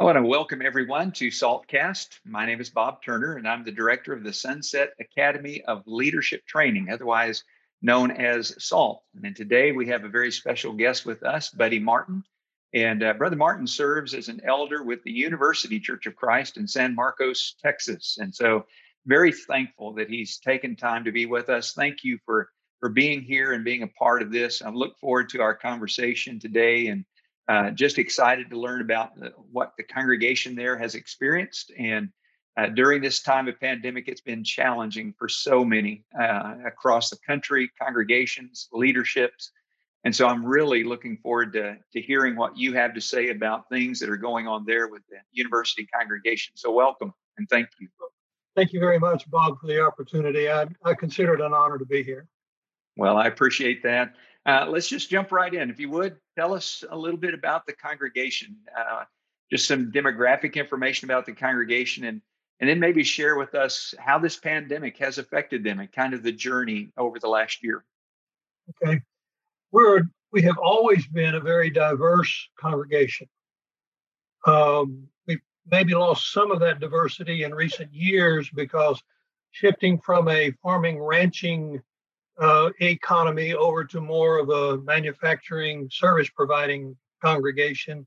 I want to welcome everyone to SALTcast. My name is Bob Turner, and I'm the director of the Sunset Academy of Leadership Training, otherwise known as SALT. And today we have a very special guest with us, Buddy Martin. And uh, Brother Martin serves as an elder with the University Church of Christ in San Marcos, Texas. And so, very thankful that he's taken time to be with us. Thank you for for being here and being a part of this. I look forward to our conversation today and uh, just excited to learn about the, what the congregation there has experienced. And uh, during this time of pandemic, it's been challenging for so many uh, across the country, congregations, leaderships. And so I'm really looking forward to, to hearing what you have to say about things that are going on there with the university congregation. So welcome and thank you. Thank you very much, Bob, for the opportunity. I, I consider it an honor to be here. Well, I appreciate that. Uh, let's just jump right in. If you would, tell us a little bit about the congregation, uh, just some demographic information about the congregation, and and then maybe share with us how this pandemic has affected them and kind of the journey over the last year. Okay, we're we have always been a very diverse congregation. Um, we maybe lost some of that diversity in recent years because shifting from a farming ranching uh, economy over to more of a manufacturing service providing congregation.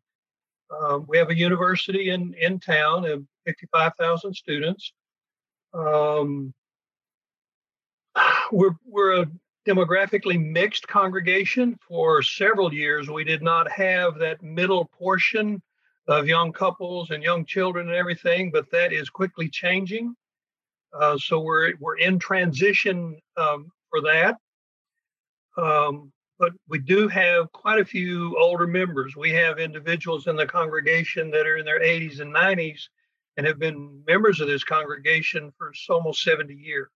Um, we have a university in, in town of 55,000 students. Um, we're, we're a demographically mixed congregation. For several years, we did not have that middle portion of young couples and young children and everything, but that is quickly changing. Uh, so we're we're in transition um, for that. Um, but we do have quite a few older members. We have individuals in the congregation that are in their 80s and 90s and have been members of this congregation for almost 70 years.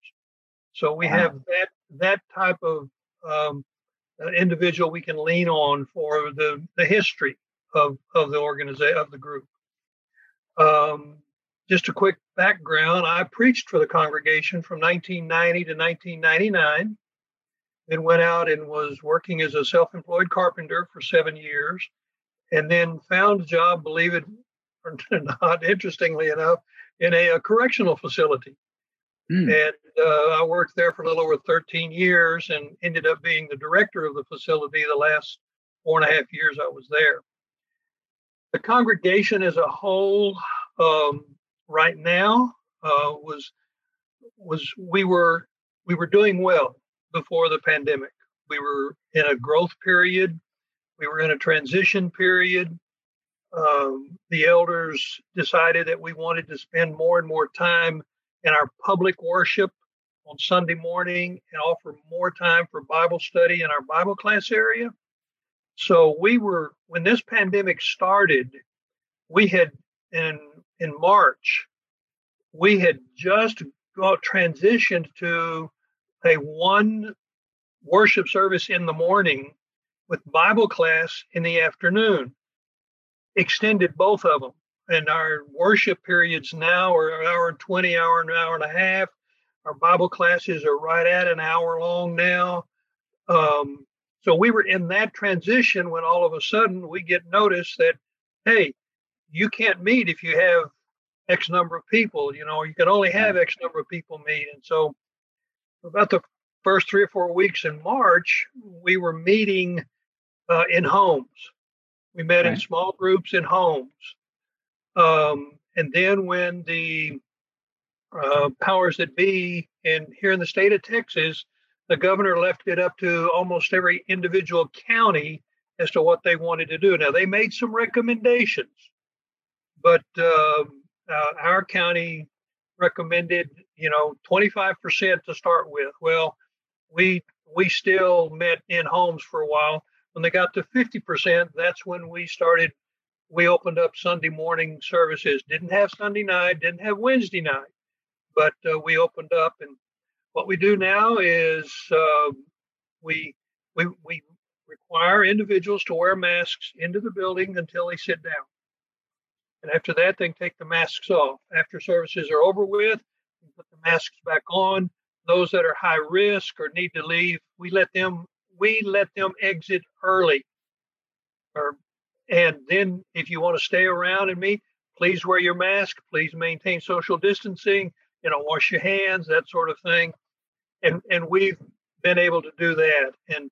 So we wow. have that that type of um, uh, individual we can lean on for the, the history of, of the organization of the group. Um, just a quick background I preached for the congregation from 1990 to 1999, then went out and was working as a self employed carpenter for seven years, and then found a job, believe it or not, interestingly enough, in a, a correctional facility. Mm. And uh, I worked there for a little over 13 years and ended up being the director of the facility the last four and a half years I was there. The congregation as a whole um, right now uh, was was we were we were doing well before the pandemic. We were in a growth period. We were in a transition period. Um, the elders decided that we wanted to spend more and more time in our public worship on Sunday morning and offer more time for Bible study in our Bible class area. So we were when this pandemic started, we had in in March, we had just got transitioned to a one worship service in the morning with Bible class in the afternoon. Extended both of them. And our worship periods now are an hour and 20, hour, an hour and a half. Our Bible classes are right at an hour long now. Um, so we were in that transition when all of a sudden we get notice that, hey, you can't meet if you have X number of people. You know, you can only have X number of people meet. And so, about the first three or four weeks in March, we were meeting uh, in homes. We met in small groups in homes. Um, and then when the uh, powers that be and here in the state of Texas, the governor left it up to almost every individual county as to what they wanted to do. Now they made some recommendations, but um, uh, our county recommended, you know, 25% to start with. Well, we we still met in homes for a while. When they got to 50%, that's when we started. We opened up Sunday morning services. Didn't have Sunday night, didn't have Wednesday night, but uh, we opened up. And what we do now is uh, we we we require individuals to wear masks into the building until they sit down. And after that, they take the masks off. After services are over with, put the masks back on. Those that are high risk or need to leave, we let them we let them exit early. Or and then if you want to stay around and meet, please wear your mask, please maintain social distancing, you know, wash your hands, that sort of thing. And and we've been able to do that. And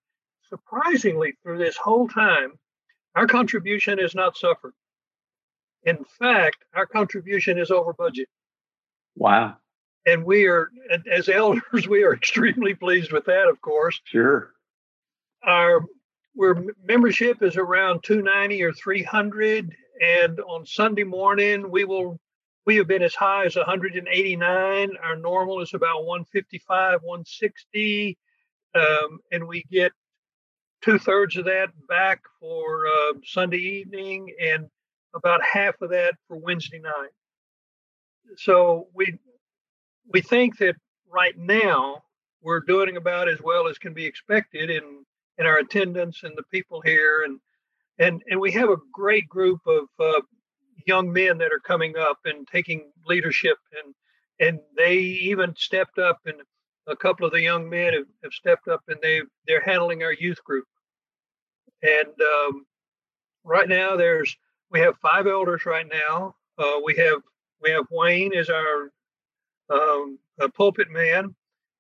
surprisingly, through this whole time, our contribution has not suffered. In fact, our contribution is over budget. Wow. And we are, as elders, we are extremely pleased with that, of course. Sure. Our where membership is around 290 or 300 and on sunday morning we will we have been as high as 189 our normal is about 155 160 um, and we get two-thirds of that back for uh, sunday evening and about half of that for wednesday night. So we we think that right now we're doing about as well as can be expected in in our attendance and the people here and and and we have a great group of uh, young men that are coming up and taking leadership and and they even stepped up and a couple of the young men have, have stepped up and they they're handling our youth group. And um, right now there's we have five elders right now uh, we have we have wayne as our um, pulpit man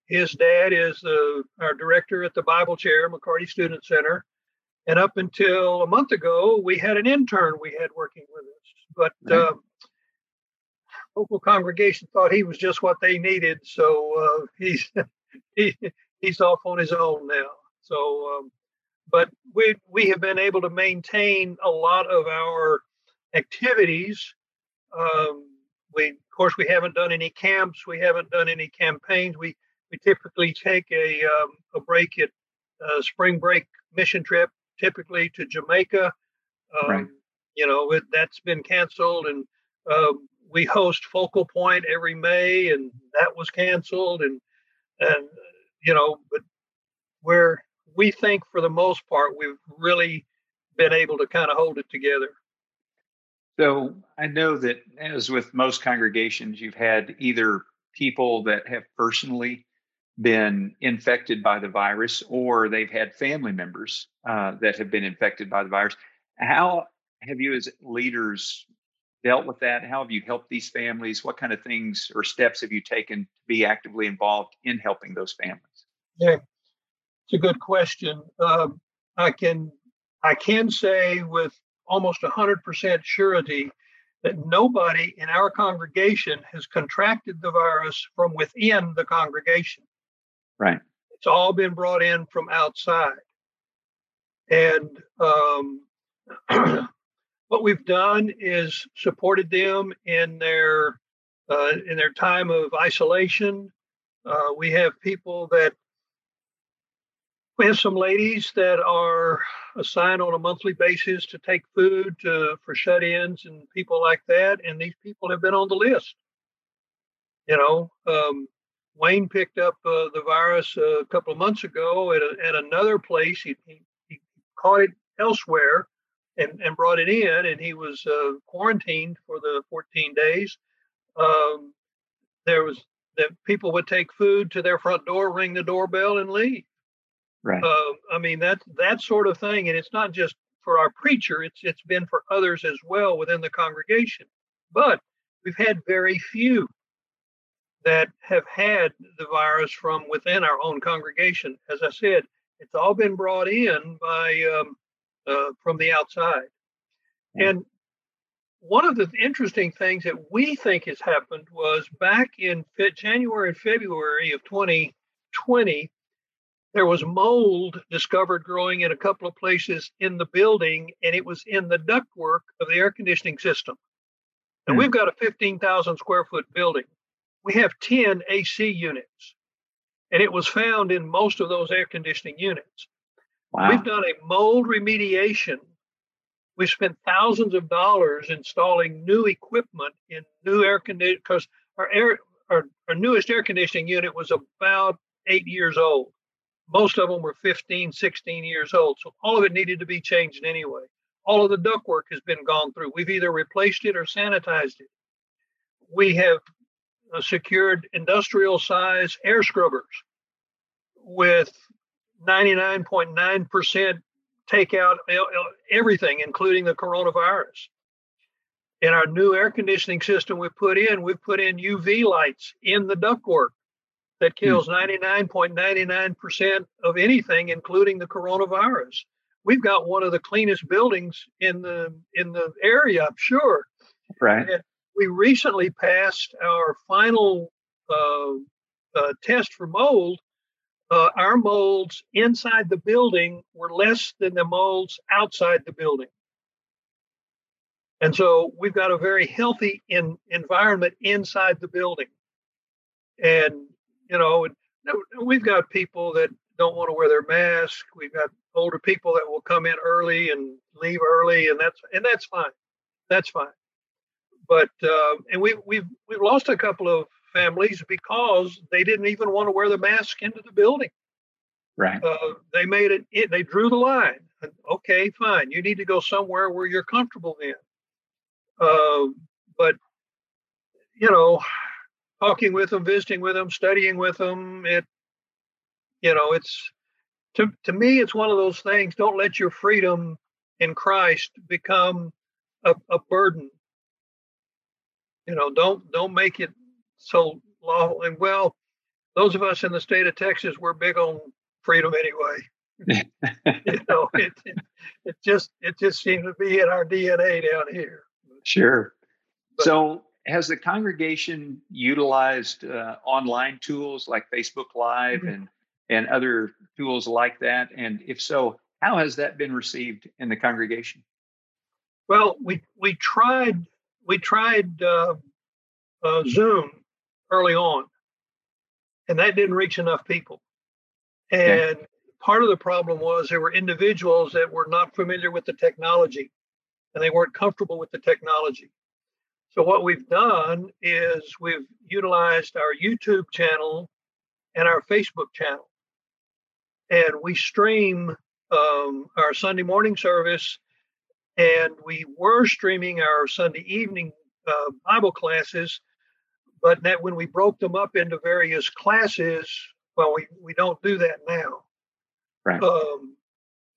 his dad is uh, our director at the Bible Chair, McCarty Student Center. And up until a month ago, we had an intern we had working with us. But right. uh, local congregation thought he was just what they needed. So uh, he's he, he's off on his own now. So, um, but we we have been able to maintain a lot of our activities. Um, we, of course, we haven't done any camps. We haven't done any campaigns. We we typically take a, um, a break at a spring break mission trip, typically to Jamaica. Um, right. You know, it, that's been canceled, and um, we host Focal Point every May, and that was canceled, and and you know, but where we think for the most part we've really been able to kind of hold it together. So I know that as with most congregations, you've had either people that have personally been infected by the virus or they've had family members uh, that have been infected by the virus. How have you, as leaders, dealt with that? How have you helped these families? What kind of things or steps have you taken to be actively involved in helping those families? Yeah, it's a good question. Um, I can I can say with almost 100% surety that nobody in our congregation has contracted the virus from within the congregation. Right. It's all been brought in from outside. And um, what we've done is supported them in their uh, in their time of isolation. Uh, we have people that we have some ladies that are assigned on a monthly basis to take food to, for shut-ins and people like that, and these people have been on the list. You know, um, Wayne picked up uh, the virus a couple of months ago at, a, at another place. He, he, he, caught it elsewhere and, and brought it in, and he was uh, quarantined for the 14 days. Um, there was that people would take food to their front door, ring the doorbell, and leave. Right. Uh, I mean that that sort of thing, and it's not just for our preacher; it's it's been for others as well within the congregation. But we've had very few that have had the virus from within our own congregation. As I said, it's all been brought in by um, uh, from the outside. And one of the interesting things that we think has happened was back in January and February of 2020, there was mold discovered growing in a couple of places in the building, and it was in the ductwork of the air conditioning system. And mm. we've got a 15,000 square foot building we have 10 AC units, and it was found in most of those air conditioning units. Wow. We've done a mold remediation. We spent thousands of dollars installing new equipment in new air conditioning because our air our, our newest air conditioning unit was about eight years old. Most of them were 15, 16 years old. So all of it needed to be changed anyway. All of the ductwork has been gone through. We've either replaced it or sanitized it. We have uh, secured industrial size air scrubbers with 99.9% take out everything, including the coronavirus. In our new air conditioning system we put in, we put in UV lights in the ductwork that hmm. kills 99.99% of anything, including the coronavirus. We've got one of the cleanest buildings in the in the area, I'm sure. Right. And we recently passed our final uh, uh, test for mold. Uh, our molds inside the building were less than the molds outside the building. And so we've got a very healthy in, environment inside the building. And you know, we've got people that don't want to wear their mask. We've got older people that will come in early and leave early, and that's and that's fine. That's fine. But uh, and we've we've we've lost a couple of families because they didn't even want to wear the mask into the building. Right. Uh, they made it, it. They drew the line. Okay, fine. You need to go somewhere where you're comfortable then. Uh, but you know, talking with them, visiting with them, studying with them. It, you know, it's to to me, it's one of those things. Don't let your freedom in Christ become a, a burden. You know, don't don't make it so lawful. And well, those of us in the state of Texas, we're big on freedom anyway. you know, it, it, it just it just seems to be in our DNA down here. Sure. But, so has the congregation utilized uh, online tools like Facebook Live mm-hmm. and and other tools like that? And if so, how has that been received in the congregation? Well, we we tried we tried uh, uh, Zoom early on, and that didn't reach enough people. And okay. part of the problem was there were individuals that were not familiar with the technology, and they weren't comfortable with the technology. So what we've done is we've utilized our YouTube channel and our Facebook channel, and we stream um, our Sunday morning service, and we were streaming our Sunday evening uh, Bible classes, but that when we broke them up into various classes, well, we, we don't do that now, right? Um,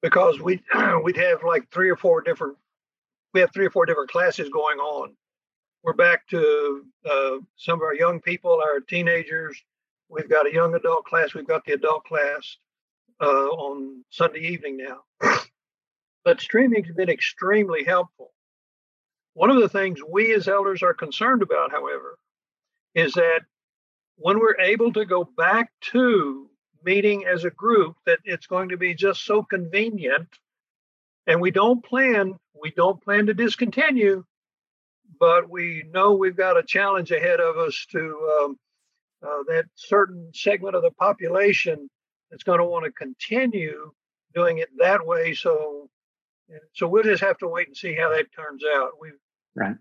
because we we'd have like three or four different we have three or four different classes going on we're back to uh, some of our young people, our teenagers. We've got a young adult class. We've got the adult class uh, on Sunday evening now. but streaming has been extremely helpful. One of the things we as elders are concerned about, however, is that when we're able to go back to meeting as a group, that it's going to be just so convenient, and we don't plan we don't plan to discontinue but we know we've got a challenge ahead of us to um, uh, that certain segment of the population that's going to want to continue doing it that way. So, so we'll just have to wait and see how that turns out. We right.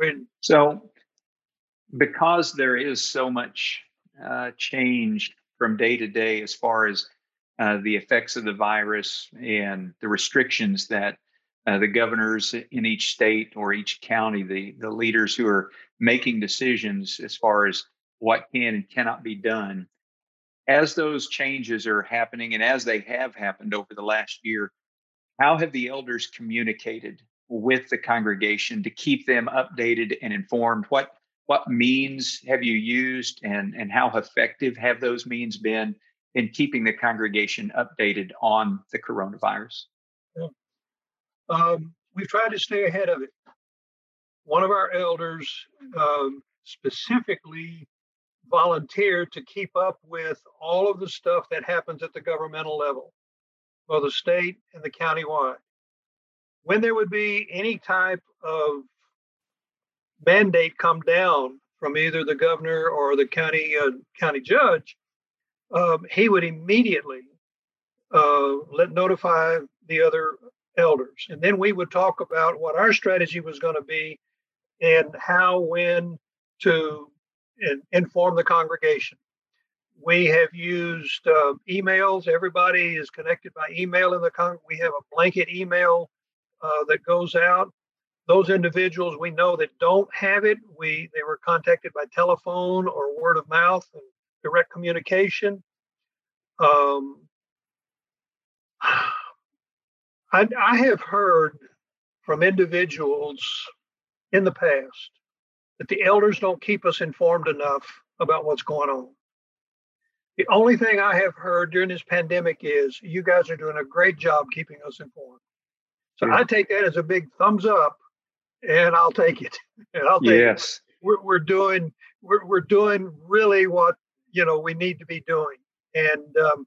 We so because there is so much uh, change from day to day as far as uh, the effects of the virus and the restrictions that uh, the governors in each state or each county, the, the leaders who are making decisions as far as what can and cannot be done. As those changes are happening and as they have happened over the last year, how have the elders communicated with the congregation to keep them updated and informed? What what means have you used and, and how effective have those means been in keeping the congregation updated on the coronavirus? Yeah um, we've tried to stay ahead of it. One of our elders um, specifically volunteered to keep up with all of the stuff that happens at the governmental level, both the state and the county-wide. When there would be any type of mandate come down from either the governor or the county uh, county judge, um, he would immediately uh, let notify the other elders. And then we would talk about what our strategy was going to be and how, when to inform the congregation. We have used uh, emails. Everybody is connected by email in the con. We have a blanket email uh, that goes out. Those individuals we know that don't have it, we they were contacted by telephone or word of mouth and direct communication. Um, I, I have heard from individuals in the past that the elders don't keep us informed enough about what's going on. The only thing I have heard during this pandemic is you guys are doing a great job keeping us informed. So yeah. I take that as a big thumbs up, and I'll take it. And I'll take yes. It. We're, we're doing we're, we're doing really what you know we need to be doing, and um,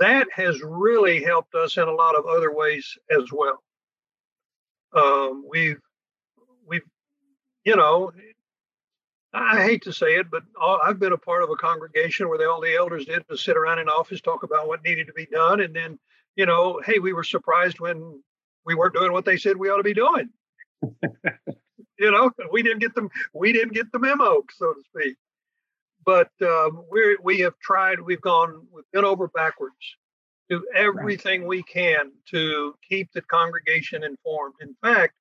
that has really helped us in a lot of other ways as well. Um, we've we've you know I hate to say it, but I've been a part of a congregation where all the elders did was sit around in office, talk about what needed to be done, and then, you know, hey, we were surprised when we weren't doing what they said we ought to be doing. you know, we didn't get them, we didn't get the memo, so to speak. But um, we we have tried, we've gone, we've been over backwards, do everything right. we can to keep the congregation informed. In fact,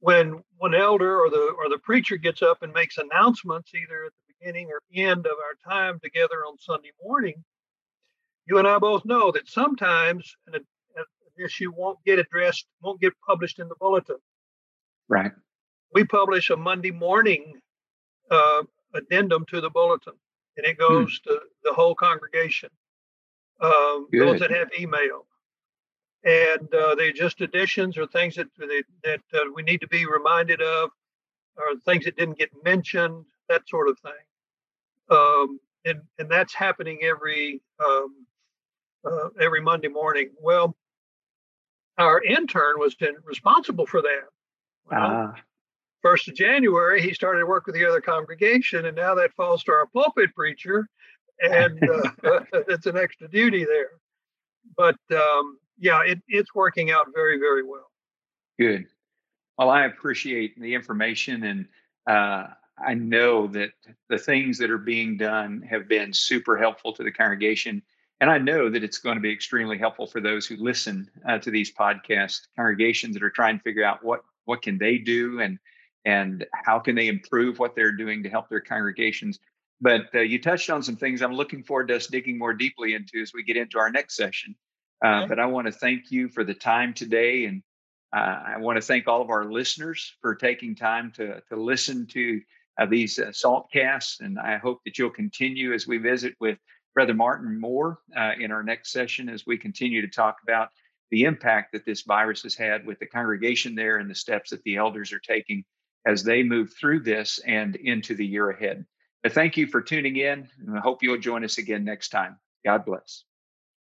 when one elder or the or the preacher gets up and makes announcements either at the beginning or end of our time together on Sunday morning, you and I both know that sometimes an, an issue won't get addressed, won't get published in the bulletin. Right. We publish a Monday morning uh, addendum to the bulletin, and it hmm. goes hmm. to the whole congregation. Um, those that have email and uh, they're just additions or things that they, that uh, we need to be reminded of, or things that didn't get mentioned, that sort of thing. Um, and and that's happening every um, uh, every Monday morning. Well, our intern was responsible for that. Well, uh. First of January, he started to work with the other congregation, and now that falls to our pulpit preacher, and uh, it's an extra duty there. But um, yeah, it, it's working out very, very well. Good. Well, I appreciate the information, and uh, I know that the things that are being done have been super helpful to the congregation. And I know that it's going to be extremely helpful for those who listen uh, to these podcasts, congregations that are trying to figure out what what can they do and and how can they improve what they're doing to help their congregations. But uh, you touched on some things I'm looking forward to us digging more deeply into as we get into our next session. Uh, but I want to thank you for the time today, and uh, I want to thank all of our listeners for taking time to to listen to uh, these uh, SALTcasts. And I hope that you'll continue as we visit with Brother Martin more uh, in our next session as we continue to talk about the impact that this virus has had with the congregation there and the steps that the elders are taking as they move through this and into the year ahead. Thank you for tuning in, and I hope you'll join us again next time. God bless.